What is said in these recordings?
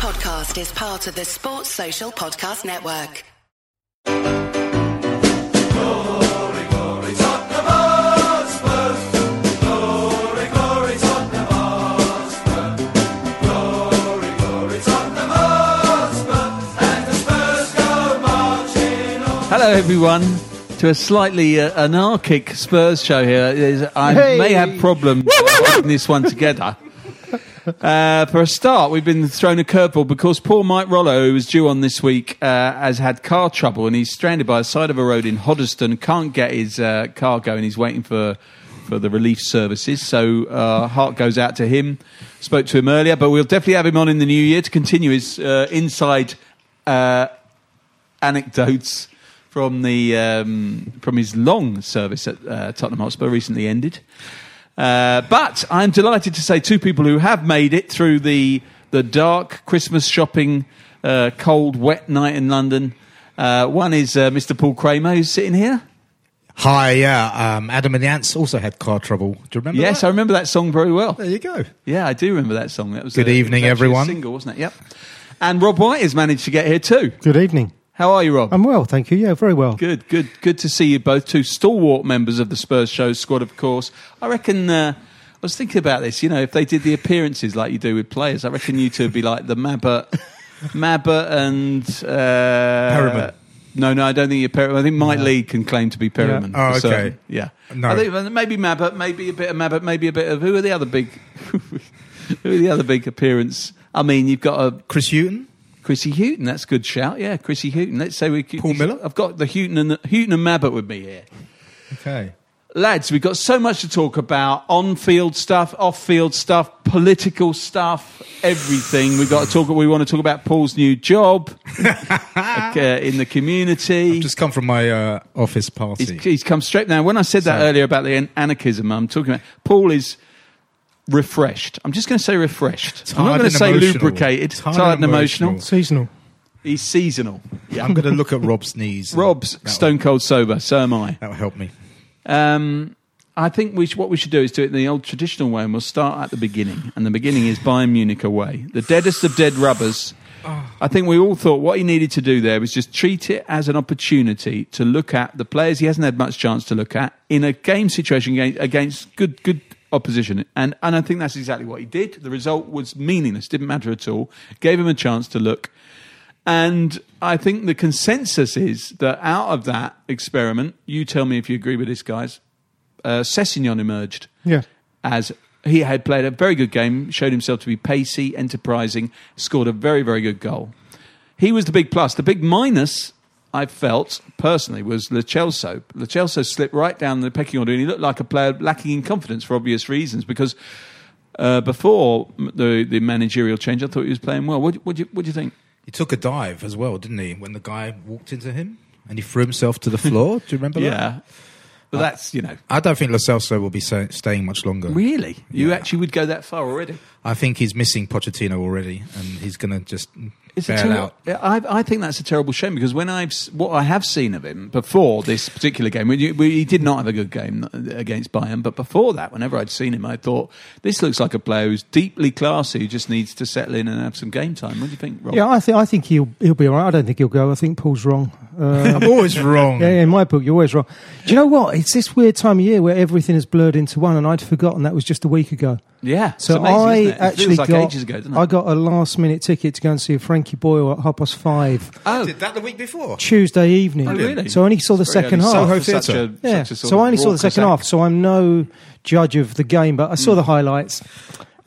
podcast is part of the Sports Social Podcast Network. Hello, everyone, to a slightly uh, anarchic Spurs show here. I Hey. may have problems putting this one together. Uh, for a start, we've been thrown a curveball because poor Mike Rollo, who was due on this week, uh, has had car trouble and he's stranded by the side of a road in Hoddesdon. Can't get his uh, car going. He's waiting for for the relief services. So uh, heart goes out to him. Spoke to him earlier, but we'll definitely have him on in the new year to continue his uh, inside uh, anecdotes from the um, from his long service at uh, Tottenham Hotspur recently ended. Uh, but I'm delighted to say two people who have made it through the the dark Christmas shopping, uh, cold, wet night in London. Uh, one is uh, Mr. Paul Kramer, who's sitting here. Hi, yeah. Um, Adam and the Ants also had car trouble. Do you remember? yes, that? I remember that song very well. There you go. Yeah, I do remember that song. That was Good a- it was evening, actually a everyone. single, wasn't it? Yep. And Rob White has managed to get here too. Good evening. How are you, Rob? I'm well, thank you. Yeah, very well. Good, good, good to see you both. Two stalwart members of the Spurs show squad, of course. I reckon. Uh, I was thinking about this. You know, if they did the appearances like you do with players, I reckon you two would be like the Mabbutt, Mabbutt and uh, Perryman. No, no, I don't think you're Perryman. I think Mike Leigh can claim to be Perryman. Oh, okay. certain. Yeah. No. I think maybe Mabbutt, maybe a bit of Mabbutt, maybe a bit of who are the other big, who are the other big appearance? I mean, you've got a Chris Hughton. Chrissy Hughton, that's a good shout. Yeah, Chrissy Hughton. Let's say we Paul Miller? I've got the Hughton and Hughton and Mabbutt with me here. Okay. Lads, we've got so much to talk about on field stuff, off field stuff, political stuff, everything. We've got to talk we want to talk about Paul's new job like, uh, in the community. Just come from my uh, office party. He's, he's come straight now. When I said that So- earlier about the anarchism, I'm talking about Paul is refreshed. I'm just going to say refreshed. I'm not going to say emotional. lubricated, Tired tired, and and emotional. emotional. Seasonal. He's seasonal. Yeah, I'm going to look at Rob's knees. Rob's That'll- stone cold sober. So am I. That'll help me. Um, I think we sh- what we should do is do it in the old traditional way, and we'll start at the beginning. And the beginning is Bayern Munich away, the deadest of dead rubbers. I think we all thought what he needed to do there was just treat it as an opportunity to look at the players he hasn't had much chance to look at in a game situation against, against good good opposition. And and I think that's exactly what he did. The result was meaningless, didn't matter at all. Gave him a chance to look. And I think the consensus is that out of that experiment, you tell me if you agree with this, guys. Uh, Sessegnon emerged Yeah. as he had played a very good game, showed himself to be pacey, enterprising, scored a very, very good goal. He was the big plus. The big minus, I felt personally, was. Lo Celso slipped right down the pecking order, and he looked like a player lacking in confidence for obvious reasons. Because uh, before the the managerial change, I thought he was playing well. What what do you what do you think? He took a dive as well, didn't he? When the guy walked into him and he threw himself to the floor. Do you remember that? Yeah, but that's you know I don't think Lo Celso will be sa- staying much longer. really you Yeah. actually would go that far already. I think he's missing Pochettino already, and he's going to just It's a bail out. I, I think that's a terrible shame because when I've what I have seen of him before this particular game, we, we, he did not have a good game against Bayern. But before that, whenever I'd seen him, I thought this looks like a player who's deeply classy, who just needs to settle in and have some game time. What do you think, Rob? Yeah, I think I think he'll he'll be all right. I don't think he'll go. I think Paul's wrong. Uh, I'm always wrong. yeah, yeah, in my book, you're always wrong. Do you know what? It's this weird time of year where everything is blurred into one, and I'd forgotten that was just a week ago. yeah. it's So amazing, I isn't it? It actually feels like got ages ago, it? I got a last minute ticket to go and see Frankie Boyle at half past five. five oh, Did that the week before? Tuesday evening. Oh, really? So I only saw the It's second half. Soho for such Theatre. a- Yeah, such a sort so I only saw the second act. half, so I'm no judge of the game, but I saw hmm. the highlights,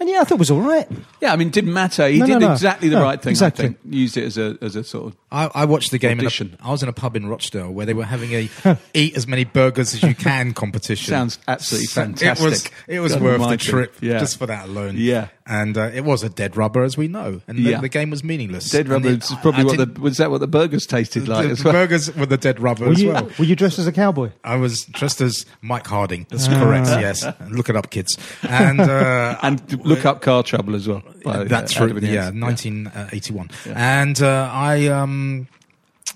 and yeah, I thought it was all right. Yeah, I mean, it didn't matter. He No, did no, no. exactly the No, right thing. exactly. I think used it as a as a sort of I, I watched the game. In Audition. a, I was in a pub in Rochdale where they were having a eat as many burgers as you can competition. Sounds absolutely So fantastic. It was it was God worth the almighty. trip Yeah. just for that alone. Yeah. And uh, it was a dead rubber as we know, and the, Yeah. the game was meaningless. dead rubber. it- is probably I what the didn't- was that what the burgers tasted like the, as the well. burgers were the dead rubber Were as you, well. were you dressed as a cowboy? I was dressed as Mike Harding. That's correct. Yes, look it up, kids. And uh, and look up car trouble as well. by, that's uh, true. Adam and Yeah, 1981. And uh, I um,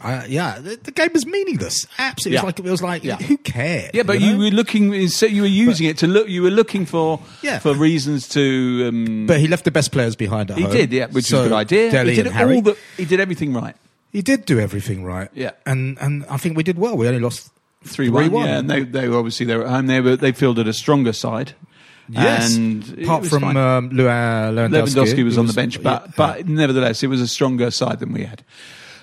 Uh, yeah, the, the game was meaningless. Absolutely, Yeah. it was like it was like Yeah. who cares? Yeah, but you, know? were looking. So you were using it to look. You were looking for Yeah. for reasons to. Um, But he left the best players behind at he home. did, yeah, which So was a good idea. Dele he did and Harry. all the. He did everything right. he did do everything right. Yeah. and and I think we did well. We only lost Three one. Yeah, and they they were obviously they were at home. They were they fielded a stronger side. Yes, and apart from um, Lewandowski, Lewandowski was who on the bench, but but nevertheless, it was a stronger side than we had.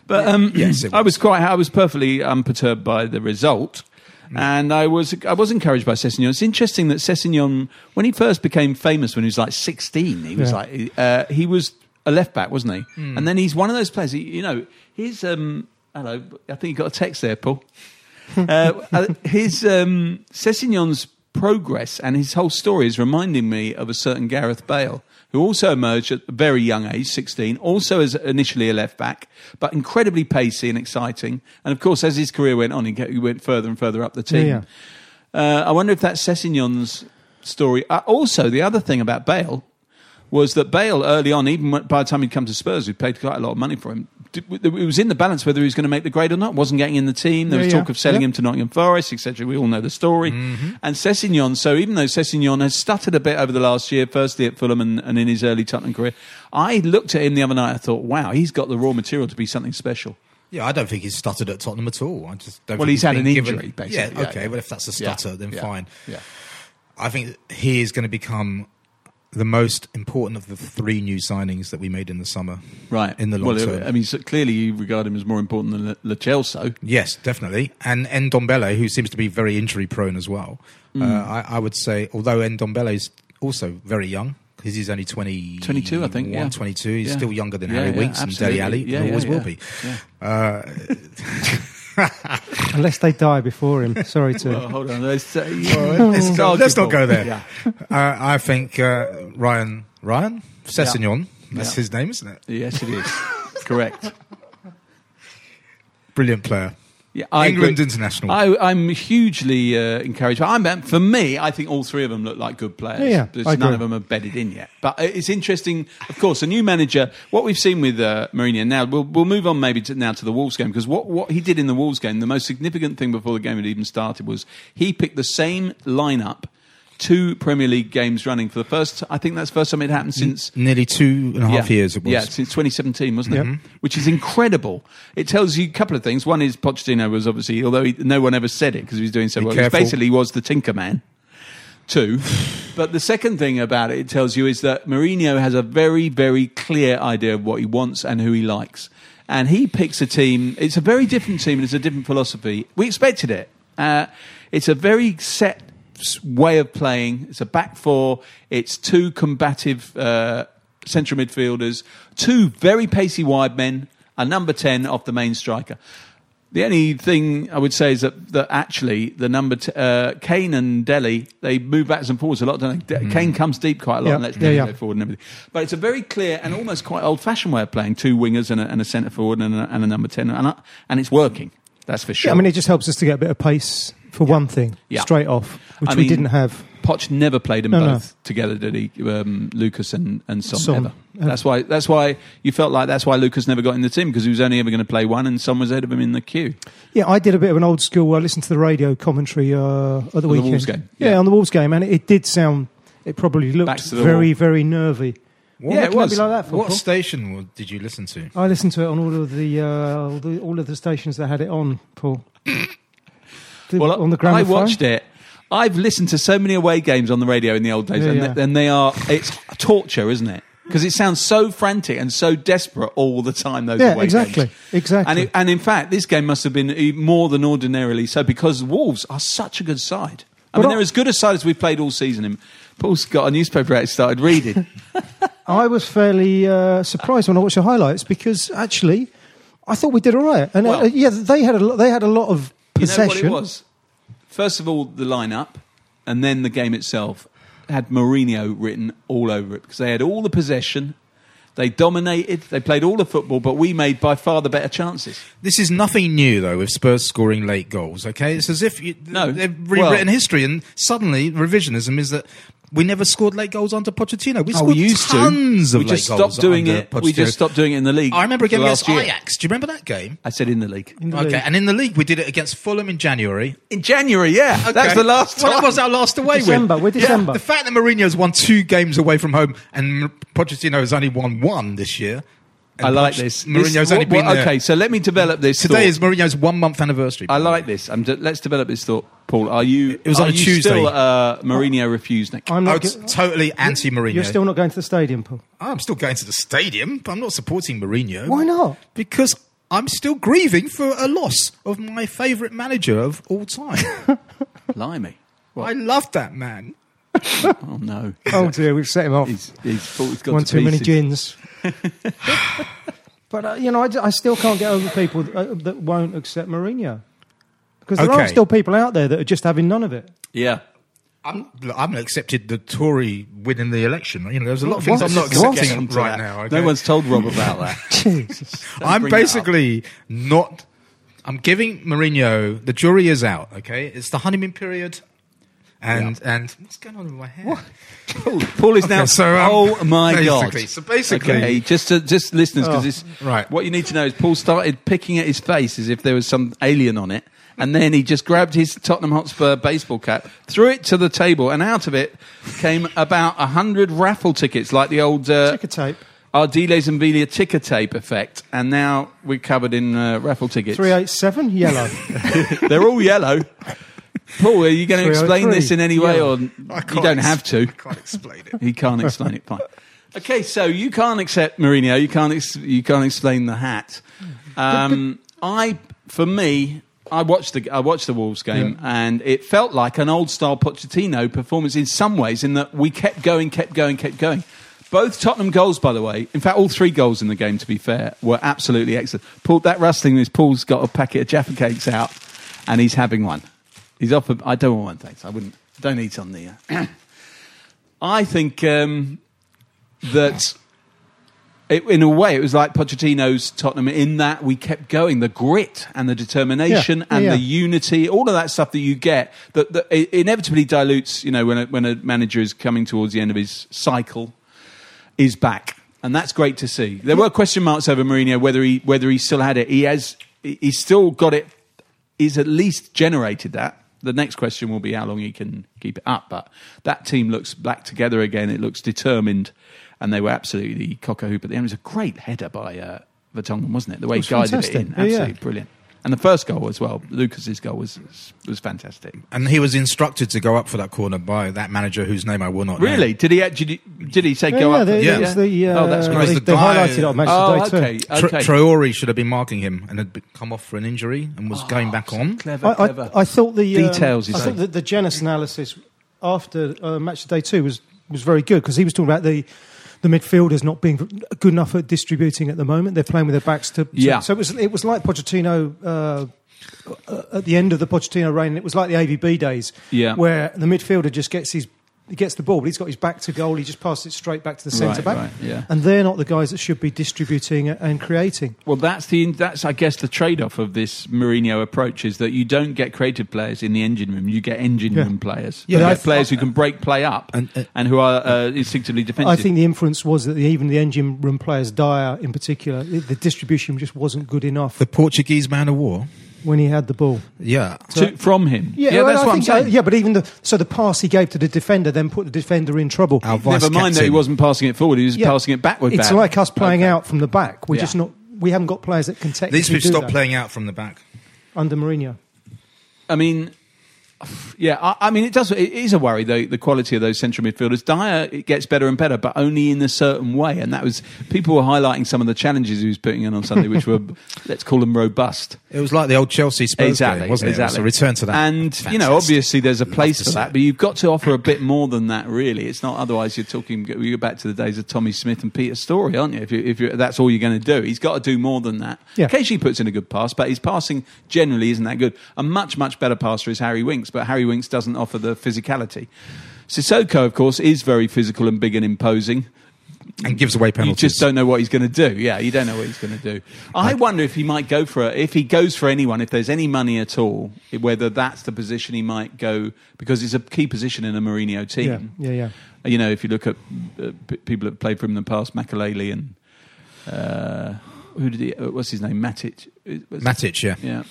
But um, Yes, it I was quite, I was perfectly unperturbed by the result, Mm. and I was, I was encouraged by Sessegnon. It's interesting that Sessegnon, when he first became famous, when he was like sixteen, he was Yeah. like, uh, he was a left back, wasn't he? Mm. And then he's one of those players. He, you know, his um, hello, I think you got a text there, Paul. uh, uh, his um, Sessegnon's progress and his whole story is reminding me of a certain Gareth Bale, who also emerged at a very young age, 16, also as initially a left back, but incredibly pacey and exciting. And of course, as his career went on, he, went further and further up the team. Yeah, Uh, I wonder if that's Sessegnon's story. Uh, also, the other thing about Bale was that Bale early on, even by the time he'd come to Spurs, we paid quite a lot of money for him. It was in the balance whether he was going to make the grade or not. wasn't getting in the team. There was yeah. talk of selling Yeah. him to Nottingham Forest, etc. We all know the story. Mm-hmm. And Sessegnon. So even though Sessegnon has stuttered a bit over the last year, firstly at Fulham and, and in his early Tottenham career, I looked at him the other night. I thought, wow, he's got the raw material to be something special. Yeah, I don't think he's stuttered at Tottenham at all. I just don't Well, think he's had an given- injury, basically. Yeah, Yeah, okay. yeah. Well, if that's a Yeah, stutter, then yeah, fine. Yeah. I think he is going to become the most important of the three new signings that we made in the summer. Right. In the long well, term. I mean, so clearly you regard him as more important than Le- Lo Celso. Yes, definitely. And Ndombele, who seems to be very injury prone as well. Mm. Uh, I, I would say, although Ndombele is also very young, because he's only 20, 22, I think, yeah. 22. He's Yeah. still younger than Yeah, Harry Winks and. Dele Alli. Yeah, and always will be. Yeah. Uh, Unless they die before him. Sorry to. Well, hold on. Let's, uh, let's, it's go- let's not go there. Yeah. Uh, I think uh, Ryan Ryan Sessegnon, that's Yeah. his name, isn't it? Yes, it is. Correct. Brilliant player. Yeah, I England agree. international. I, I'm hugely uh, encouraged. I'm, for me, I think all three of them look like good players. Yeah, yeah, none of them are bedded in yet. But it's interesting, of course, a new manager. What we've seen with uh, Mourinho now, we'll, we'll move on maybe to, now to the Wolves game because what, what he did in the Wolves game, the most significant thing before the game had even started was he picked the same lineup. Two Premier League games running for the first. I think that's the first time it happened since Nearly two and a half yeah. years it was. Yeah, since 2017, wasn't it? Yep. Which is incredible. It tells you a couple of things. One is Pochettino was obviously, although he, no one ever said it because he was doing so Be well, he basically was the Tinker Man. Two. but the second thing about it, it tells you is that Mourinho has a very, very clear idea of what he wants and who he likes. And he picks a team. It's a very different team and it's a different philosophy. We expected it. Uh, it's a very set s- way of playing. It's a back four. It's two combative uh, central midfielders, two very pacey wide men, a number 10 off the main striker. The only thing I would say is that, that actually the number t- uh, Kane and Dele they move backwards and forwards a lot. Don't they? De- Kane comes deep quite a lot Yeah, and lets yeah, Dele yeah. go forward and everything. But it's a very clear and almost quite old-fashioned way of playing: two wingers and a, and a centre forward and a, and a number ten, and, I- and it's working. That's for sure. Yeah, I mean, it just helps us to get a bit of pace for one thing, Yeah. straight off, which I we mean, didn't have. Poch never played them No, no. both together, did he? Um, Lucas and, and Son, Son, ever. ever. That's why. That's why you felt like that's why Lucas never got in the team because he was only ever going to play one, and Son was ahead of him in the queue. Yeah, I did a bit of an old school. I listened to the radio commentary uh, at the the weekend. Wolves game, Yeah. yeah. on the Wolves game, and it, it did sound. It probably looked very, wall. very nervy. What- Yeah, it was. like that for What Paul? station did you listen to? I listened to it on all of the, uh, all, the all of the stations that had it on, Paul. The- Well, on the I watched it. I've listened to so many away games on the radio in the old days, Yeah, and, yeah. th- and they are it's torture, isn't it? Because it sounds so frantic and so desperate all the time. Those Yeah, away exactly, games. exactly. And, it, and in fact, this game must have been more than ordinarily so because Wolves are such a good side. I But mean, I- they're as good a side as we've played all season. Paul's got a newspaper out, he started reading. I was fairly uh, surprised when I watched the highlights because actually, I thought we did all right. And uh, yeah, they had a lot, they had a lot of You know what possession. it was? First of all, the lineup, and then the game itself had Mourinho written all over it because they had all the possession, they dominated, they played all the football, but we made by far the better chances. This is nothing new, though, with Spurs scoring late goals. Okay, it's as if you, No. they've rewritten Well- history, and suddenly revisionism is that we never scored late goals under Pochettino. We Oh, scored we used tons to. of we late just goals stopped doing under it. We just stopped doing it in the league. I remember a game against year. Ajax. Do you remember that game? I said in the league. In the Okay, league. and in the league we did it against Fulham in January. In January, yeah. That's Okay. the last time. Well, that was our last away December, win. we're December. The fact that Mourinho's won two games away from home and Pochettino has only won one this year. And I like this. Mourinho's This- only what- been what- there. Okay, so let me develop this. Today thought. is Mourinho's one month anniversary. I like this. I'm de- let's develop this thought, Paul. Are you? It was on a you Tuesday. Still, uh, Mourinho refusenik. I'm not. was go- totally anti Mourinho. You're still not going to the stadium, Paul. I'm still going to the stadium, but I'm not supporting Mourinho. Why not? Because I'm still grieving for a loss of my favourite manager of all time. Blimey. I love that man. Oh no. Oh dear, we've set him off. He's, he's, he's got One to too many pieces. gins. but uh, you know, I still can't get over people that, uh, that won't accept Mourinho because there are still people out there that are just having none of it. Yeah. I'm, look, I'm accepted the Tory winning the election. You know, there's a lot of What? things I'm not What? accepting right that. now. okay? No one's told Rob about that. Jesus. I'm bring that up. basically not. I'm giving Mourinho. The jury is out. Okay, it's the honeymoon period, and and what's going on with my hair? Paul, Paul is now. So, um, oh my god! so basically- okay, just to, just listeners, because Oh, it's right. What you need to know is Paul started picking at his face as if there was some alien on it, and then he just grabbed his Tottenham Hotspur baseball cap, threw it to the table, and out of it came about a hundred raffle tickets, like the old uh, Ticker tape. Ardiles and Villa ticker tape effect. And now we're covered in uh, raffle tickets. Three eight seven yellow. They're all yellow. Paul, are you going to explain this in any way, Yeah. or you don't ex- have to? I can't explain it. He can't explain it. Fine. Okay, so you can't accept Mourinho. You can't. Ex- you can't explain the hat. Um, I, for me, I watched the I watched the Wolves game, and it felt like an old style Pochettino performance in some ways. In that we kept going, kept going, kept going. Both Tottenham goals, by the way, in fact, all three goals in the game, to be fair, were absolutely excellent. Paul, that rustling is Paul's got a packet of Jaffa cakes out, and he's having one. He's offered. I don't want one, thanks. I wouldn't. Don't eat on the. Uh, I think um, that it, in a way it was like Pochettino's Tottenham in that we kept going, the grit and the determination Yeah, and yeah. the unity, all of that stuff that you get that, that it inevitably dilutes. You know, when a, when a manager is coming towards the end of his cycle, is back. And that's great to see. There were question marks over Mourinho whether he whether he still had it. He has. He's still got it. He's at least generated that. The next question will be how long he can keep it up. But that team looks back together again. It looks determined, and they were absolutely cock a hoop at the end. It was a great header by uh, Vertonghen, wasn't it? The way he was guided fantastic. it in, Yeah, yeah. absolutely brilliant. And the first goal as well, Lucas's goal was was, was fantastic. And he was instructed to go up for that corner by that manager whose name I will not. Really? Name. Did he? Did he, did he say Yeah, go yeah, up? they, Yeah. it's the, uh, Oh, that's great. They, The they guy- highlighted it on Match Oh, of the Day okay, too. Tra- okay. Traore should have been marking him and had come off for an injury and was going back on. Clever, I, clever. I, I thought the um, Details, you I say. thought that the Jenas analysis after uh, match of day two was was very good because he was talking about the the midfielders not being good enough at distributing at the moment. They're playing with their backs to. Yeah. So it was it was like Pochettino. Uh, uh, at the end of the Pochettino reign, it was like the AVB days, Yeah. where the midfielder just gets his he gets the ball, but he's got his back to goal. He just passes it straight back to the centre back, right, yeah. and they're not the guys that should be distributing and creating. Well, that's the that's I guess the trade-off of this Mourinho approach is that you don't get creative players in the engine room. You get engine Yeah. room players. Yeah, you I- get players who can break play up and, And- uh, who are uh, instinctively defensive. I think the influence was that the, even the engine room players, Dier in particular, the, the distribution just wasn't good enough The Portuguese man of war. When he had the ball. Yeah. To- from him. Yeah, well, that's I what I'm think- uh, saying. yeah, but even the so the pass he gave to the defender then put the defender in trouble. Our vice Never mind that he wasn't passing it forward; he was Yeah. passing it backward. It's bad. like us playing Okay. out from the back. We're Yeah. just not. We haven't got players that can technically These we've stopped that playing out from the back. under Mourinho. I mean, yeah, I, I mean, it does. It is a worry though. The quality of those central midfielders. Dier it gets better and better, but only in a certain way. And that was people were highlighting some of the challenges he was putting in on Sunday, which were let's call them robust. It was like the old Chelsea Spurs exactly, game, wasn't it? exactly. It was a return to that. And you know, obviously, there's a place for that, but you've got to offer a bit more than that. Really, it's not. Otherwise, you're talking. We go back to the days of Tommy Smith and Peter Storey, aren't you? If, you, if you, that's all you're going to do, he's got to do more than that. Yeah. Occasionally, puts in a good pass, but his passing generally isn't that good. A much, much better passer is Harry Winks, but Harry Winks doesn't offer the physicality. Sissoko, of course, is very physical and big and imposing. and gives away penalties. you just don't know what he's going to do. Yeah, you don't know what he's going to do. I wonder if he might go for a, if he goes for anyone, if there's any money at all, whether that's the position he might go because it's a key position in a Mourinho team. yeah, yeah. You know, if you look at uh, p- people that played for him in the past, Makelele and uh, who did he? Uh, what's his name? Matic. Uh, Matic, yeah. Yeah.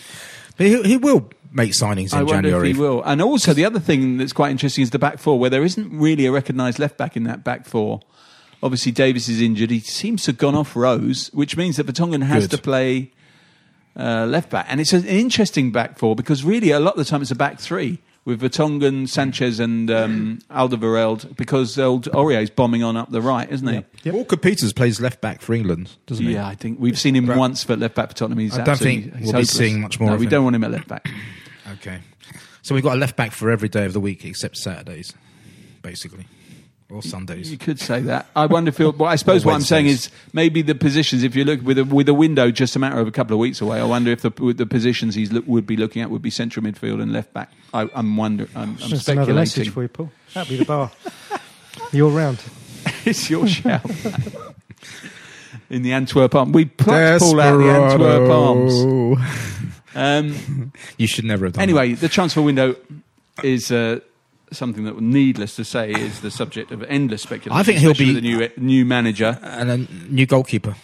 But he, he will make signings in I wonder January. if he will. And also, the other thing that's quite interesting is the back four, where there isn't really a recognised left back in that back four. Obviously, Davies is injured. He seems to have gone off Rose, which means that Vertonghen has Good. to play uh, left back. And it's an interesting back four because really, a lot of the time, it's a back three with Vertonghen, Sanchez, and um, Alderweireld because old Aurier's bombing on up the right, isn't he? Yep. Walker Peters plays left back for England, doesn't he? Yeah, I think we've seen him Right. once for left back for Tottenham. He's I don't absolutely- think he's we'll be seeing much more No, of we him. don't want him at left back. Okay. So we've got a left back for every day of the week except Saturdays, basically, or Sundays. You could say that. I wonder if. Well, I suppose what I'm saying is maybe the positions. If you look with a, with a window just a matter of a couple of weeks away, I wonder if the the positions he's look, would be looking at would be central midfield and left back. I, I'm wondering. I'm, I'm Just another message for you, Paul. That'd be the bar. You're round. it's your shout. In the Antwerp Arms, we plucked Paul out the Antwerp Arms. Um, You should never have done anyway, the transfer window is uh, something that, needless to say, is the subject of endless speculation. I think he'll be- the new new manager. And a new goalkeeper.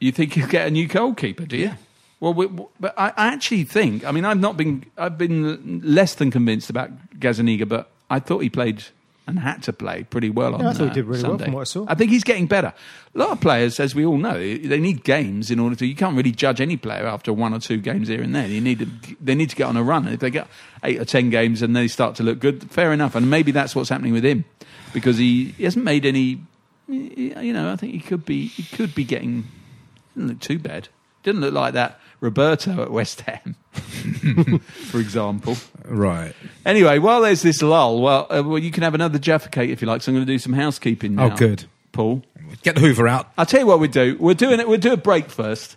You think he'll get a new goalkeeper? Do you? Well, we, but I, I actually think. I mean, I've not been. I've been less than convinced about Gazaniga, but I thought he played and had to play pretty well on. Yeah, I thought he uh, did really well Sunday. from what I saw. I think he's getting better. A lot of players, as we all know, they need games in order to. You can't really judge any player after one or two games here and there. You need to, they need to get on a run. If they get eight or ten games and they start to look good, fair enough. And maybe that's what's happening with him because he, he hasn't made any. You know, I think he could be. He could be getting. Didn't look too bad. Didn't look like that Roberto at West Ham, for example. Right. Anyway, while there's this lull, well, uh, well, you can have another Jaffa cake if you like. So I'm going to do some housekeeping now. Oh, good. Paul. Get the Hoover out. I'll tell you what we do. We're doing it. We'll do a break first.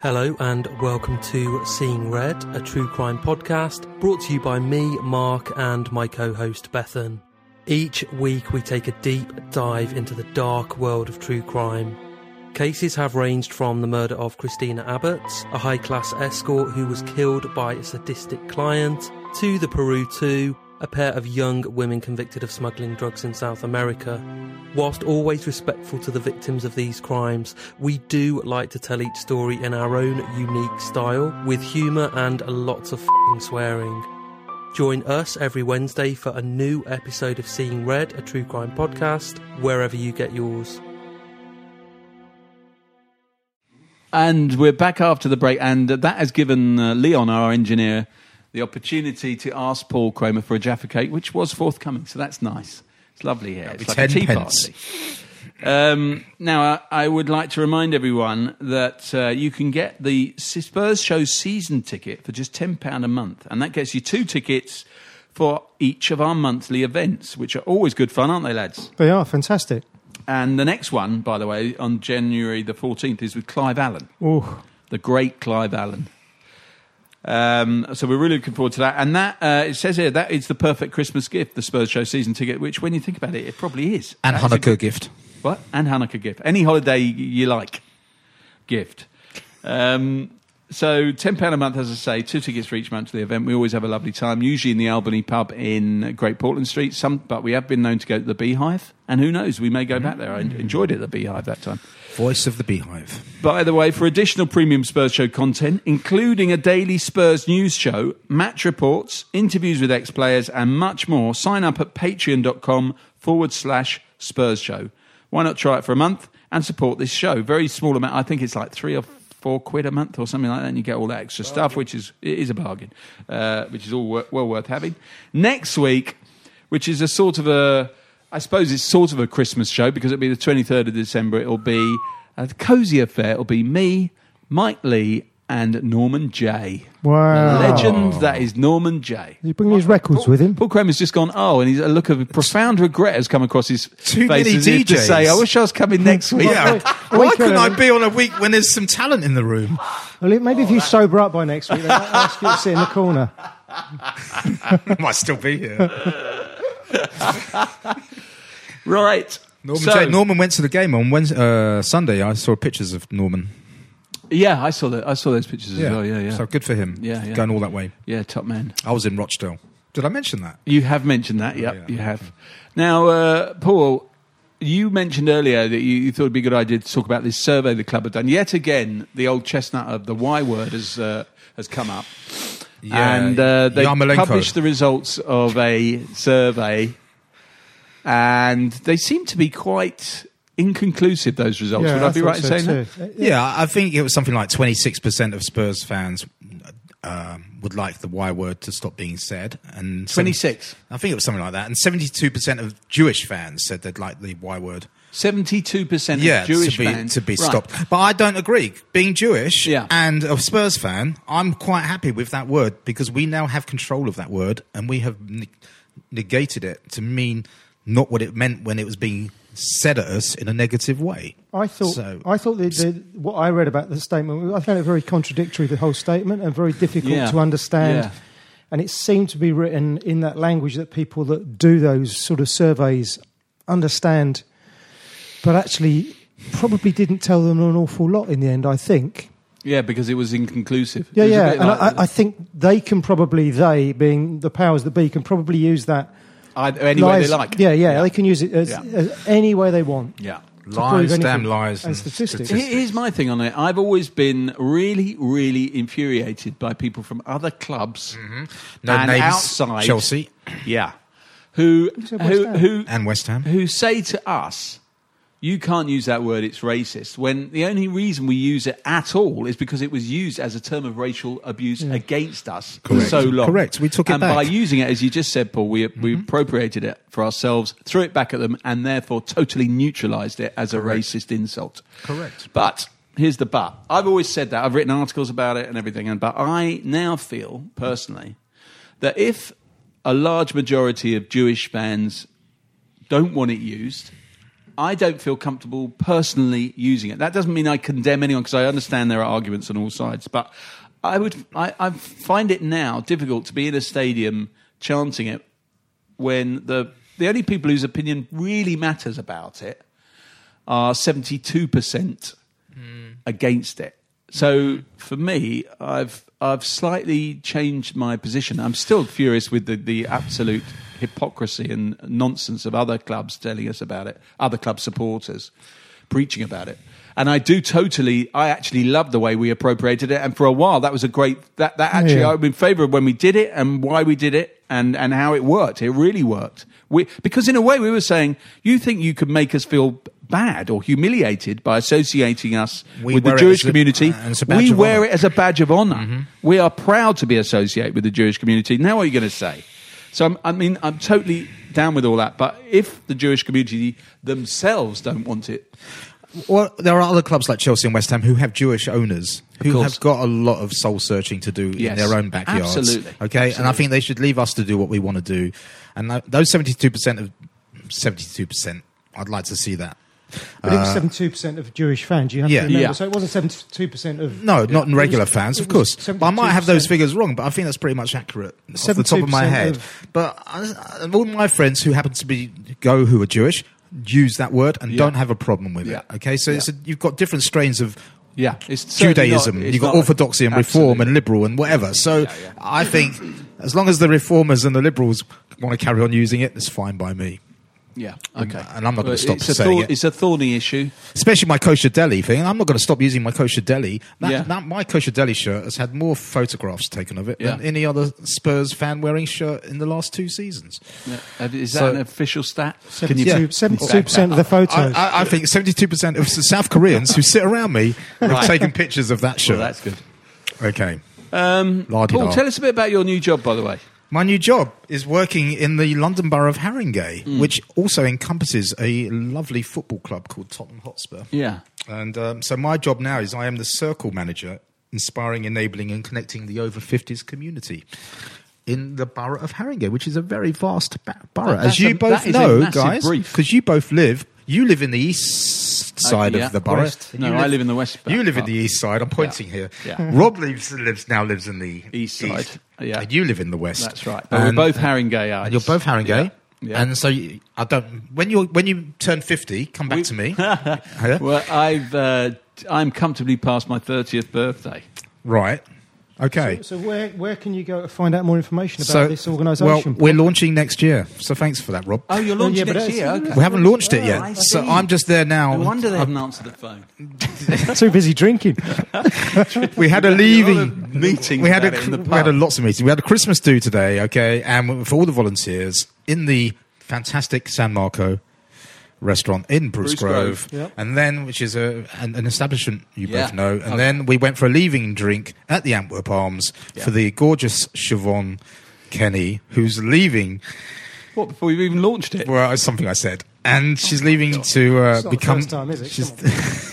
Hello and welcome to Seeing Red, a true crime podcast brought to you by me, Mark, and my co host Bethan. Each week we take a deep dive into the dark world of true crime. Cases have ranged from the murder of Christina Abbott, a high class escort who was killed by a sadistic client, to the Peru 2, a pair of young women convicted of smuggling drugs in South America. Whilst always respectful to the victims of these crimes, we do like to tell each story in our own unique style, with humour and lots of swearing. Join us every Wednesday for a new episode of Seeing Red, a true crime podcast, wherever you get yours. And we're back after the break, and uh, that has given uh, Leon, our engineer, the opportunity to ask Paul Kramer for a Jaffa cake, which was forthcoming. So that's nice. It's lovely here. That'll It's be like a tea pence. party. Um, now, I, I would like to remind everyone that uh, you can get the Spurs Show season ticket for just £10 a month, and that gets you two tickets for each of our monthly events, which are always good fun, aren't they, lads? They are fantastic. And the next one, by the way, on January the 14th, is with Clive Allen Oh, the great Clive Allen. Um, so we're really looking forward to that. And that uh, it says here that is the perfect Christmas gift, the Spurs Show season ticket. Which, when you think about it, it probably is. And That's Hanukkah gift. What? And Hanukkah gift. Any holiday you like, gift. Um, so ten pound a month, as I say, two tickets for each month to the event. We always have a lovely time. Usually in the Albany pub in Great Portland Street. Some, but we have been known to go to the Beehive, and who knows, we may go back there. I enjoyed it at the Beehive that time. Voice of the Beehive. By the way, for additional premium Spurs show content, including a daily Spurs news show, match reports, interviews with ex players, and much more, sign up at patreon.com forward slash Spurs show. Why not try it for a month and support this show? Very small amount. I think it's like three or four quid a month or something like that, and you get all that extra stuff, which is it is a bargain, uh, which is all wor- well worth having. Next week, which is a sort of a, I suppose it's sort of a Christmas show because it'll be the 23rd of December. It'll be a cosy affair. It'll be me, Mike Leigh, and Norman Jay. Wow. Legend that is Norman Jay. Did he bring his records with him? Paul Kramer's just gone, oh, and he's, a look of profound regret has come across his Too face many as if to say, I wish I was coming next week. Yeah. wait, Why wait, couldn't I be on a week when there's some talent in the room? Well, maybe if you sober up by next week, they might ask you to sit in the corner. Might still be here. Right. Norman, So- J- Norman went to the game on Wednesday, uh, Sunday. I saw pictures of Norman. Yeah, I saw that. I saw those pictures as well. Yeah, yeah. So good for him. Yeah, yeah. Going all that way. yeah, top man. I was in Rochdale. Did I mention that? You have mentioned that, yep, yeah. you have. Now, uh, Paul, you mentioned earlier that you, you thought it'd be a good idea to talk about this survey the club had done. Yet again, the old chestnut of the Y word has uh, has come up, Yeah, and uh, they Yarmolenko. published the results of a survey, and they seem to be quite inconclusive. Those results. Would I, be thought right in saying that? too. Uh, Yeah, I think it was something like 26% of Spurs fans um, would like the Y word to stop being said. and seven- 26. I think it was something like that. And 72% of Jewish fans said they'd like the Y word. Seventy-two percent Yeah, of Jewish to be, fans to be Right. stopped. But I don't agree. Being Jewish Yeah. and a Spurs fan, I'm quite happy with that word because we now have control of that word and we have ne- negated it to mean not what it meant when it was being said at us in a negative way. I thought So- I thought the, the, what I read about the statement, I found it very contradictory, the whole statement, and very difficult Yeah. to understand. Yeah. And it seemed to be written in that language that people that do those sort of surveys understand, but actually probably didn't tell them an awful lot in the end. I think. Yeah, because it was inconclusive. Yeah, was yeah, and like- I, I think they can probably, they being the powers that be, can probably use that I- any way they like. Yeah, yeah, they can use it as, Yeah. as any way they want. Yeah. Lies, damn lies. and statistics. Here- Here's my thing on it. I've always been really, really infuriated by people from other clubs mm-hmm. No and names, outside Chelsea Yeah, who said West who who and West Ham. who say to us, "You can't use that word; it's racist." When the only reason we use it at all is because it was used as a term of racial abuse against us Correct. for so long. Correct. We took it and back. by using it, as you just said, Paul, we we mm-hmm. appropriated it for ourselves, threw it back at them, and therefore totally neutralised it as a racist insult. Correct. But here's the but. I've always said that. I've written articles about it and everything. And but I now feel personally that if a large majority of Jewish fans don't want it used, I don't feel comfortable personally using it. That doesn't mean I condemn anyone because I understand there are arguments on all sides. But I would, I, I find it now difficult to be in a stadium chanting it when the the only people whose opinion really matters about it are seventy two percent hmm. against it. So for me, I've I've slightly changed my position. I'm still furious with the, the absolute hypocrisy and nonsense of other clubs telling us about it, other club supporters preaching about it. And I do totally. I actually love the way we appropriated it, and for a while that was a great. That that actually Yeah. I'm in favour of when we did it and why we did it and and how it worked. It really worked. We because in a way we were saying you think you could make us feel bad or humiliated by associating us We with the Jewish community. uh, a we wear honour. it as a badge of honor We are proud to be associated with the Jewish community. Now, what are you going to say? So, I'm, I mean, I'm totally down with all that. But if the Jewish community themselves don't want it, Well, there are other clubs like Chelsea and West Ham who have Jewish owners who have got a lot of soul searching to do Yes. in their own backyards. Absolutely. Okay, and I think they should leave us to do what we want to do. And those seventy-two percent of seventy-two percent, I'd like to see that. But it was uh, seventy-two percent of Jewish fans. You have yeah. to remember. Yeah. So it wasn't seventy-two percent of No, not in regular was- fans, of course. I might have those figures wrong, but I think that's pretty much accurate off the top of my head. of- But I, uh, all my friends who happen to be go who are Jewish use that word and Yeah. don't have a problem with Yeah. it. Okay, so it's a, you've got different strains of yeah, it's Judaism. not- it's You've got orthodoxy and reform and liberal and whatever. So Yeah, yeah. I think as long as the reformers and the liberals want to carry on using it, it's fine by me. Yeah, okay. And I'm not gonna stop it's a saying thorn- it. It's a thorny issue. Especially my kosher deli thing. I'm not going to stop using my kosher deli. That, Yeah. that- my kosher deli shirt has had more photographs taken of it than any other Spurs fan wearing shirt in the last two seasons. Yeah. Is that So- an official stat? seventy-two percent of the photos. I, I, I think 72% of South Koreans who sit around me have Right. taken pictures of that shirt. Well, that's good. okay. Um, Paul, tell us a bit about your new job, by the way. My new job is working in the London Borough of Haringey, Hmm. which also encompasses a lovely football club called Tottenham Hotspur. Yeah. And um, so my job now is I am the circle manager inspiring, enabling, and connecting the over 50s community in the borough of Haringey, which is a very vast ba- borough, That- as you a- both that is a know, guys, because you both live. You live in the east side Uh, yeah, of the borough. west. No, You I live in the west You live in the east side. I'm pointing here. Yeah. Rob lives lives now lives in the East side. Yeah. and you live in the west. That's right. But And- we're both Haringeyite. and you're both Haringey. Yeah. Yeah. And so you, I don't. When you when you turn fifty, come back We- to me. Yeah? Well, I've uh, I'm comfortably past my thirtieth birthday. Right. Okay. So where where can you go to find out more information about So, this well, organisation? we're launching next year. So thanks for that, Rob. Oh, you're Well, launching yeah, next year. Okay. we haven't launched it Oh, yet, I so see. I'm just there now. No wonder they haven't answered the phone. Too busy drinking. we had a leaving meeting. We had a, in the we had a lots of meetings. We had a Christmas do today, okay, and for all the volunteers in the fantastic San Marco restaurant in Bruce, Bruce Grove, Grove. Yep. and then which is a an, an establishment you Yeah. both know, and Okay. then we went for a leaving drink at the Antwerp Arms Yeah. for the gorgeous Siobhan Kenny, who's leaving. What before you've even launched it? Well, it's something I said. And she's leaving to uh, It's not the become. time, is it? She's,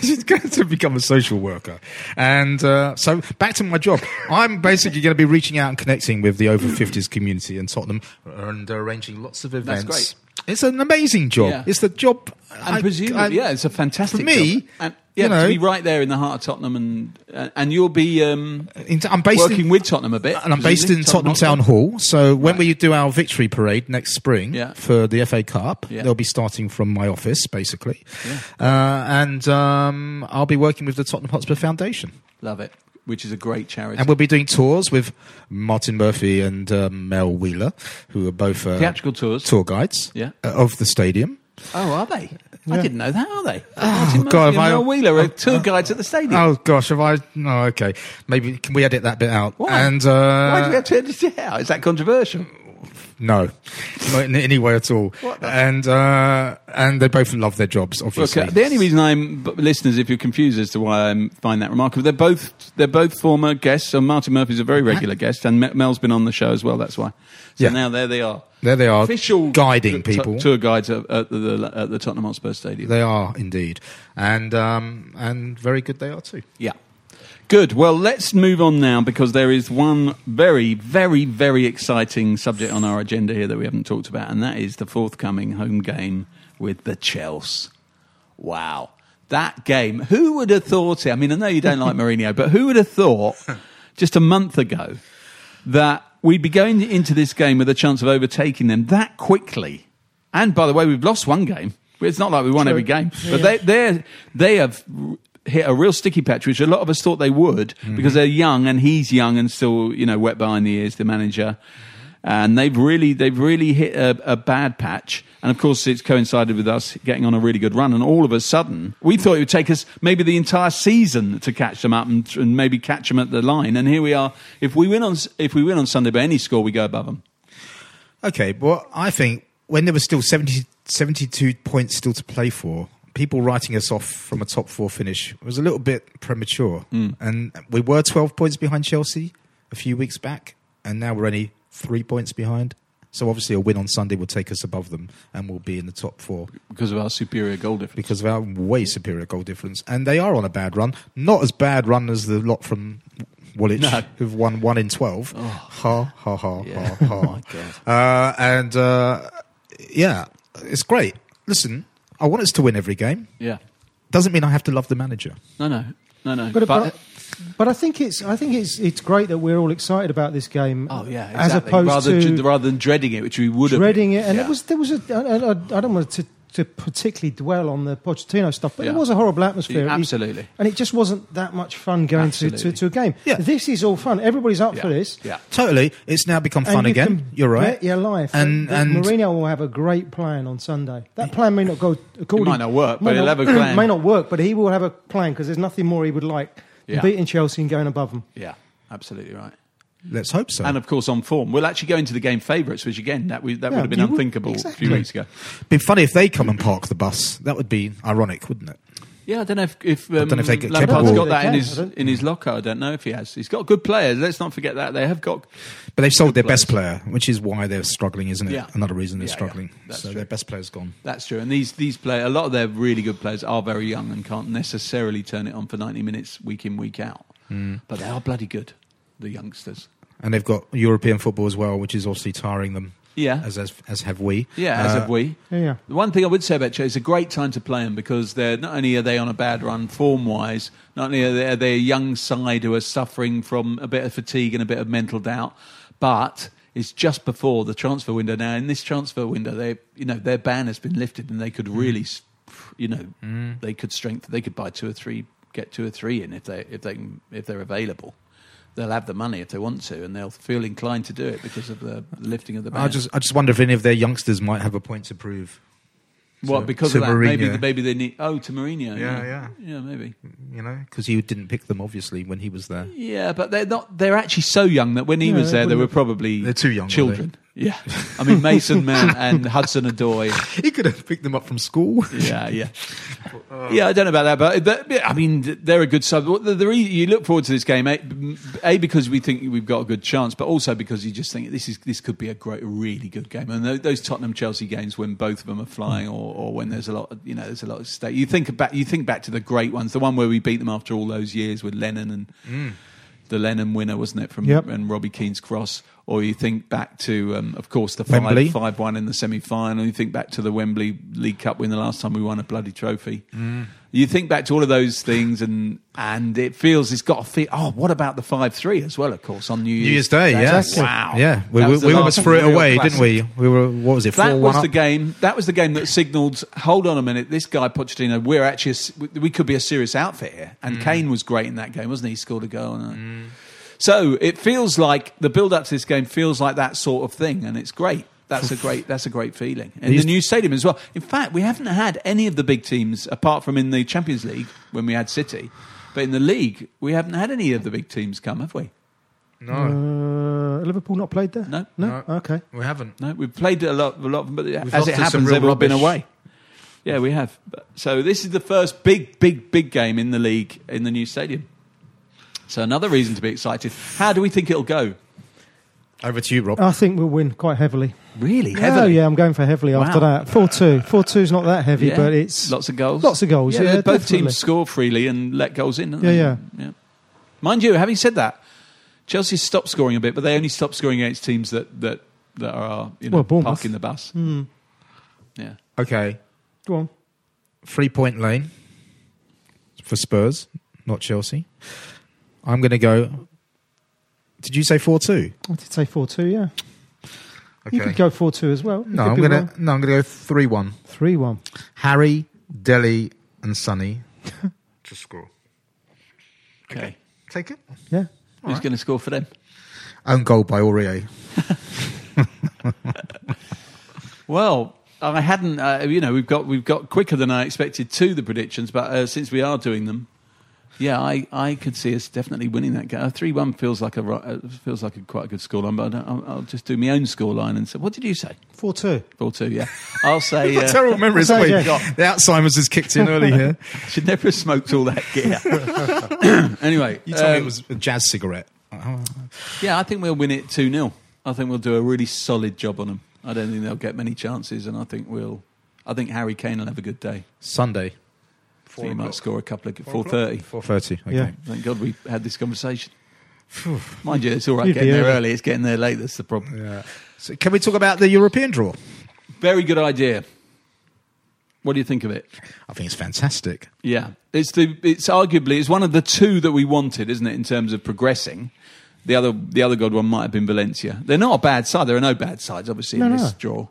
she's going to become a social worker. And uh, so back to my job. I'm basically going to be reaching out and connecting with the over 50s community in Tottenham and arranging lots of events. That's great. It's an amazing job. Yeah. It's the job. And presumably, yeah, it's a fantastic for me, job. And, yeah, you know- to be right there in the heart of Tottenham, and uh, and you'll be um, I'm based working in, with Tottenham a bit, and I'm based in Tottenham Town Hall. So when Right. we do our victory parade next spring Yeah. for the FA Cup, Yeah. they'll be starting from my office, basically. Uh, and um, I'll be working with the Tottenham Hotspur Foundation. Love it, which is a great charity. And we'll be doing tours with Martin Murphy and um, Mel Wheeler, who are both uh, Theatrical tours. tour guides Yeah. uh, of the stadium. Oh, are they? I didn't know that. Are they? Oh, God, have and I- Wheeler are tour guides at the stadium. Oh gosh, have I? No, okay. Maybe can we edit that bit out? Why? And uh, Why do we have to edit it out? Is that controversial? No, not in any way at all. And uh, and they both love their jobs, Look, obviously. uh, the only reason I'm b- listeners, if you're confused as to why I find that remarkable, they're both they're both former guests. So Martin Murphy's a very regular guest, and Mel's been on the show as well. That's why. So Yeah. now there they are, there they are, official guiding t- people. tour guides at, at, the, at the Tottenham Hotspur Stadium. They are indeed, and um, and very good they are too. Yeah. Good. Well, let's move on now because there is one very, very, very exciting subject on our agenda here that we haven't talked about, and that is the forthcoming home game with the Chelsea. Wow. That game. Who would have thought it? I mean, I know you don't like Mourinho, but who would have thought just a month ago that we'd be going into this game with a chance of overtaking them that quickly? And by the way, we've lost one game. It's not like we won True. every game, but Yeah. they they they have hit a real sticky patch, which a lot of us thought they would mm-hmm. because they're young and he's young and still you know wet behind the ears, the manager. And they've really, they've really hit a, a bad patch, and of course, it's coincided with us getting on a really good run. And all of a sudden, we thought it would take us maybe the entire season to catch them up and, and maybe catch them at the line. And here we are. If we win on, if we win on Sunday by any score, we go above them. Okay, well, I think when there was still 70, 72 points still to play for, people writing us off from a top four finish was a little bit premature. And we were 12 points behind Chelsea a few weeks back, and now we're only three points behind. So obviously, a win on Sunday will take us above them, and we'll be in the top four because of our superior goal difference. because of our way superior goal difference. And they are on a bad run, not as bad run as the lot from Woolwich, No. who've won one in twelve. Ha ha ha Yeah. ha ha. Uh, and uh, yeah, it's great. Listen, I want us to win every game. Yeah. Doesn't mean I have to love the manager. No, no, no, no. But, but, but I think it's I think it's it's great that we're all excited about this game. oh yeah, exactly. as opposed rather, to than- rather than dreading it, which we would have dreading it. And Yeah. it was there was a I, I, I don't want to, to particularly dwell on the Pochettino stuff, but Yeah. it was a horrible atmosphere. Yeah, absolutely. and it just wasn't that much fun going to, to, to a game. Yeah. This is all fun. Everybody's up for this. Yeah. Totally, it's now become And fun you again. can You're right. Bet your life. And- that, that and- Mourinho will have a great plan on Sunday. That plan may not go according. might not work, but he'll have a plan. may not work, but he will have a plan because there's nothing more he would like than Yeah. beating Chelsea and going above them. Yeah, absolutely right. Let's hope so. And of course, on form, we'll actually go into the game favourites, which again, that, we, that Yeah, would have been unthinkable a few weeks ago. It'd be funny if they come and park the bus. That would be ironic, wouldn't it? Yeah, I don't know if, if um, don't know if they get Lampard's got that in his I in his locker. I don't know if he has. He's got good players. Let's not forget that they have got. But they've sold their Good best player, which is why they're struggling, isn't it? Yeah. Another reason they're Yeah, yeah. struggling. That's so true. their best player's gone. That's true. And these these players, a lot of their really good players are very young and can't necessarily turn it on for ninety minutes week in week out. but they are bloody good. The youngsters. And they've got European football as well, which is obviously tiring them, Yeah, as as, as have we. yeah. As Uh, have we. Yeah, yeah. The one thing I would say about Chelsea, it's a great time to play them because they're not only are they on a bad run form wise, not only are they, are they a young side who are suffering from a bit of fatigue and a bit of mental doubt, but it's just before the transfer window now. In this transfer window, they you know their ban has been lifted and they could really, s you know, they could strengthen. They could buy two or three, get two or three in if they if they can, if they're available. They'll have the money if they want to, and they'll feel inclined to do it because of the lifting of the ban. I just I just wonder if any of their youngsters might have a point to prove. What to- because to of that? Maybe Mourinho. maybe they need. Oh, to Mourinho. Yeah, yeah. yeah, maybe. You know, because he didn't pick them obviously when he was there. Yeah, but they're not. They're actually so young that when he Yeah, was there, they were probably They're too young, children. Yeah, I mean Mason Mount and Hudson Odoi. He could have picked them up from school. Yeah, yeah, oh. yeah. I don't know about that, but, but I mean they're a good sub. The, the, you look forward to this game, eh, a, a because we think we've got a good chance, but also because you just think this is this could be a great, really good game. And tho- those Tottenham Chelsea games when both of them are flying, or, or when there's a lot, of, you know, there's a lot of stake. You think back, you think back to the great ones, the one where we beat them after all those years with Lennon and mm. the Lennon winner, wasn't it, from Yep. and Robbie Keane's cross? Or you think back to, um, of course, the Wembley. five five one in the semi final. You think back to the Wembley League Cup win, the last time we won a bloody trophy. Mm. You think back to all of those things, and and it feels it's got a feel. Oh, what about the five three as well? Of course, on New Year's, New Year's Day, yeah. Wow, yeah. We, we, we almost threw it away, classic. didn't we? We were what was it? That was the up? game. That was the game that signalled. Hold on a minute. This guy Pochettino. We're actually. A, we could be a serious outfit here. And mm. Kane was great in that game, wasn't he? He scored a goal. And, mm. So it feels like the build up to this game feels like that sort of thing, and it's great. That's a great. That's a great feeling. In the new stadium as well. In fact, we haven't had any of the big teams apart from in the Champions League when we had City. But in the league, we haven't had any of the big teams come, have we? No, Uh, Liverpool not played there? No. No? Okay. we haven't. No, we've played a lot, a lot, of them, but as it happens, they've all been away. Yeah, we have. So this is the first big, big, big game in the league in the new stadium. So another reason to be excited. How do we think it'll go? Over to you, Rob. I think we'll win quite heavily. Really Oh, heavily? yeah, I'm going for heavily after that. 4 2. 4 2 is not that heavy, Yeah. but it's. lots of goals. Lots of goals, yeah, both definitely. teams score freely and let goals in. don't Yeah, they? yeah. yeah. Mind you, having said that, Chelsea stopped scoring a bit, but they only stopped scoring against teams that that, that are you know Well, Bournemouth. parking the bus. Hmm. Yeah. Okay, Go on. three point lane for Spurs, not Chelsea. I'm going to go. Did you say four two? I did say 4 2, yeah. Okay. You could go 4 2 as well. You no, I'm gonna wrong. no, I'm gonna go three one. 3 1. Harry, Dele, and Sonny to score. Okay. Take it. Yeah. Who's going to score for them? Own goal by Aurier. Well, I hadn't. Uh, you know, we've got we've got quicker than I expected to the predictions, but uh, since we are doing them, yeah, I, I could see us definitely winning that game. Three one feels like a uh, feels like a quite a good scoreline, but I don't, I'll, I'll just do my own scoreline and say, what did you say? 4 2. Four two, yeah. I'll say. Uh, Terrible memories. I'll say, haven't we? yeah. The Alzheimer's has kicked in early here. should never have smoked all that gear. anyway, You told me um, it was a jazz cigarette. yeah, I think we'll win it two 0 I think we'll do a really solid job on them. I don't think they'll get many chances, and I think we'll. I think Harry Kane will have a good day. Sunday. I think he might score a couple of four thirty. Four thirty. Okay. Yeah. Thank God we had this conversation. Mind you, it's all right You'd getting there early. early. It's getting there late. That's the problem. Yeah. So can we talk about the European draw? Very good idea. What do you think of it? I think it's fantastic. Yeah, it's the it's arguably it's one of the two that we wanted, isn't it, in terms of progressing. The other the other good one might have been Valencia. They're not a bad side. There are no bad sides, obviously, in No, this no. draw.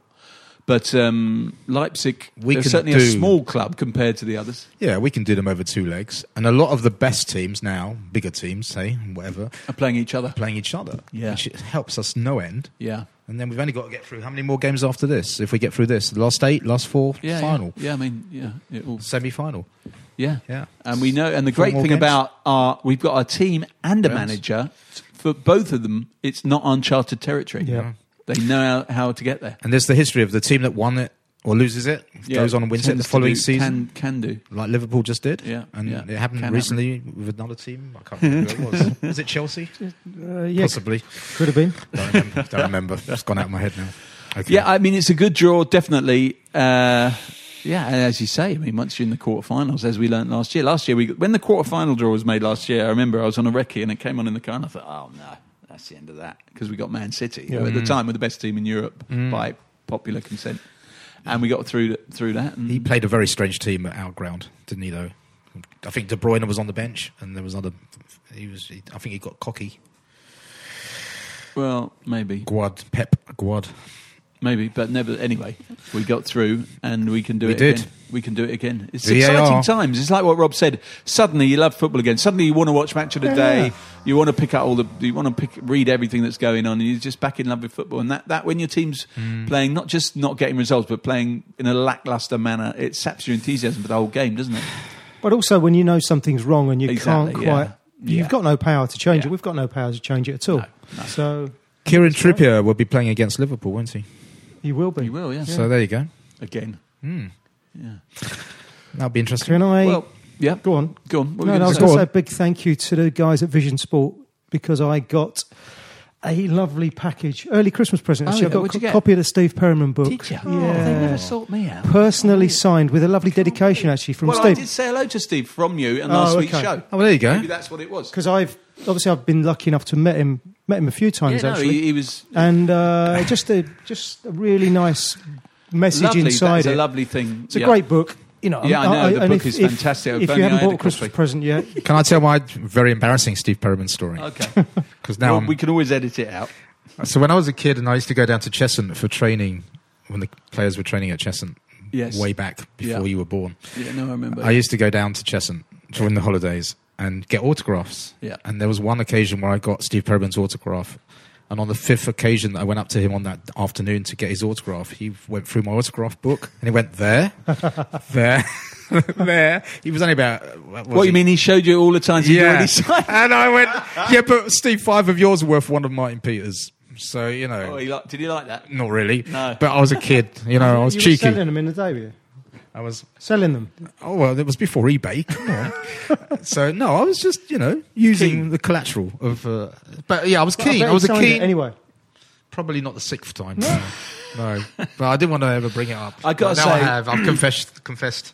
But um, Leipzig, We they're can certainly a small club compared to the others. Yeah, we can do them over two legs, and a lot of the best teams now, bigger teams, say whatever, Are playing each other. playing each other. Yeah. which helps us no end. Yeah, And then we've only got to get through how many more games after this? If we get through this, the last eight, last four, yeah, final, Yeah. yeah, I mean, yeah, it will. semi-final. Yeah, Yeah. And we know, and the Four great thing games. about our, we've got a team and a Yes. manager. For both of them, it's not uncharted territory. Yeah. They know how, how to get there. And there's the history of the team that won it or loses it, goes on and wins it tends the following do- season, Can, can do. like Liverpool just did. Yeah, and yeah. it happened Can recently with another team. I can't remember who it was. was it Chelsea? Uh, yeah, Possibly. could have been. Don't remember. Don't remember. It's gone out of my head now. Okay. Yeah, I mean, it's a good draw, definitely. Uh, Yeah, and as you say, I mean, once you're in the quarterfinals, as we learnt last year. Last year, we when the quarterfinal draw was made last year, I remember I was on a recce and it came on in the car, and I thought, oh no, that's the end of that because we got Man City who at the mm. time were the best team in Europe mm. by popular consent, and we got through through that. And He played a very strange team at our ground, didn't he? Though, I think De Bruyne was on the bench, and there was other. He was. He, I think he got cocky. well, maybe, Guad, Pep, Guad. Maybe, but never. Anyway, we got through, and we can do We it. did. Again. We can do it again. It's VAR. exciting times. It's like what Rob said. Suddenly, you love football again. Suddenly, you want to watch match of the day. You want to pick up all the. You want to pick, read everything that's going on, and you're just back in love with football. And that, that when your team's Mm. playing, not just not getting results, but playing in a lackluster manner, it saps your enthusiasm for the whole game, doesn't it? But also, when you know something's wrong and you Exactly, can't quite, Yeah. you've got no power to change Yeah. it. We've got no power to change it at all. So Kieran Trippier will be playing against Liverpool, won't he? You will be. You will, yeah. So there you go. Again. Hmm. Yeah. That'll be interesting. Can I Well, yeah. go on? Go on. What No, were no, I was going going to to say a big thank you to the guys at Vision Sport because I got a lovely package, early Christmas present. Oh, Actually, yeah, I got a you get? copy of the Steve Perryman book. Did you? Yeah. Oh, they never sought me out. Personally oh. signed with a lovely dedication, actually, from Steve. Well, I did say hello to Steve from you in Oh, last week's show. Oh, well, there you go. Maybe that's what it was. Because I've obviously I've been lucky enough to met him met him a few Yeah, times no, actually, he, he was and uh, just a just a really nice message lovely. inside That's it. a lovely thing. it's a great book. You know, Yeah, I know, the book if- is fantastic. If If you only haven't bought a a Christmas copy. present yet, Can I tell my very embarrassing Steve Perryman story? Okay. Because now well, we can always edit it out. So when I was a kid and I used to go down to Cheshunt for training, when the players were training at Cheshunt, Yes. way back before Yeah. you were born, Yeah, no, I remember. I used to go down to Cheshunt during the holidays and get autographs. Yeah. And there was one occasion where I got Steve Perryman's autograph. And on the fifth occasion that I went up to him on that afternoon to get his autograph, he went through my autograph book and he went there, there, there. He was only about. What, was what he? you mean? He showed you all the times he'd already signed. and I went, yeah, but Steve, five of yours are worth one of Martin Peters. So you know, Oh, he like, did he like that? not really. No. But I was a kid, you know, I was you were cheeky. selling them in the day, were you? I was. Selling them. Oh well, it was before eBay. Come on. so no, I was just you know using Keen. the collateral of. Uh, but yeah, I was I keen. bet I was a signed keen. Anyway, Probably not the sixth time. No. no, but I didn't want to ever bring it up. I gotta But now I say- have. I've confessed. Confessed.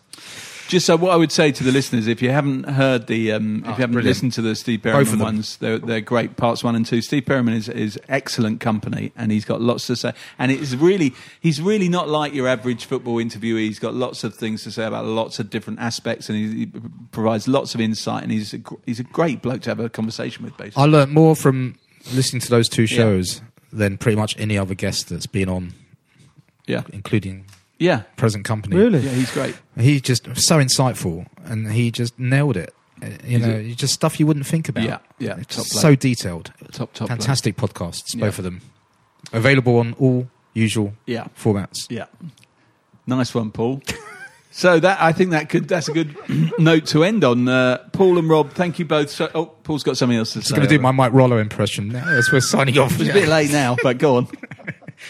Just so what I would say to the listeners, if you haven't heard the, um, if Oh, you haven't brilliant. listened to the Steve Perryman ones, they're, they're great. Parts one and two. Steve Perryman is, is excellent company, and he's got lots to say. And it's really, he's really not like your average football interviewee. He's got lots of things to say about lots of different aspects, and he, he provides lots of insight. And he's a, he's a great bloke to have a conversation with. Basically, I learned more from listening to those two shows than pretty much any other guest that's been on, yeah, including yeah, present company. really. yeah. He's great. He's just so insightful, and he just nailed it. Uh, You know, a- just stuff you wouldn't think about. Yeah, yeah, It's top so bloke. detailed. Top top. bloke. Fantastic podcasts, Yeah. both of them. Available on all usual Yeah. formats. Yeah. Nice one, Paul. so that I think that could that's a good note to end on. Uh, Paul and Rob, thank you both. So, oh, Paul's got something else to Just say. going to do my Mike Rollo impression now as we're signing off. It's a bit late now, but go on.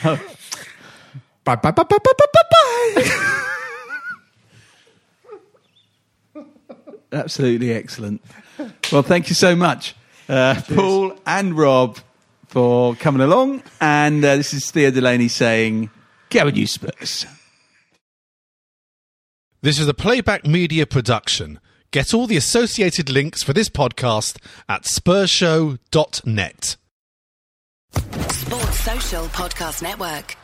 Bye, bye, bye, bye, bye, bye, bye, bye. Absolutely excellent. Well, thank you so much, uh, Paul and Rob, for coming along. And uh, this is Theo Delaney saying, "Go and you Spurs." This is a playback media production. Get all the associated links for this podcast at spursshow.net. Sports Social Podcast Network.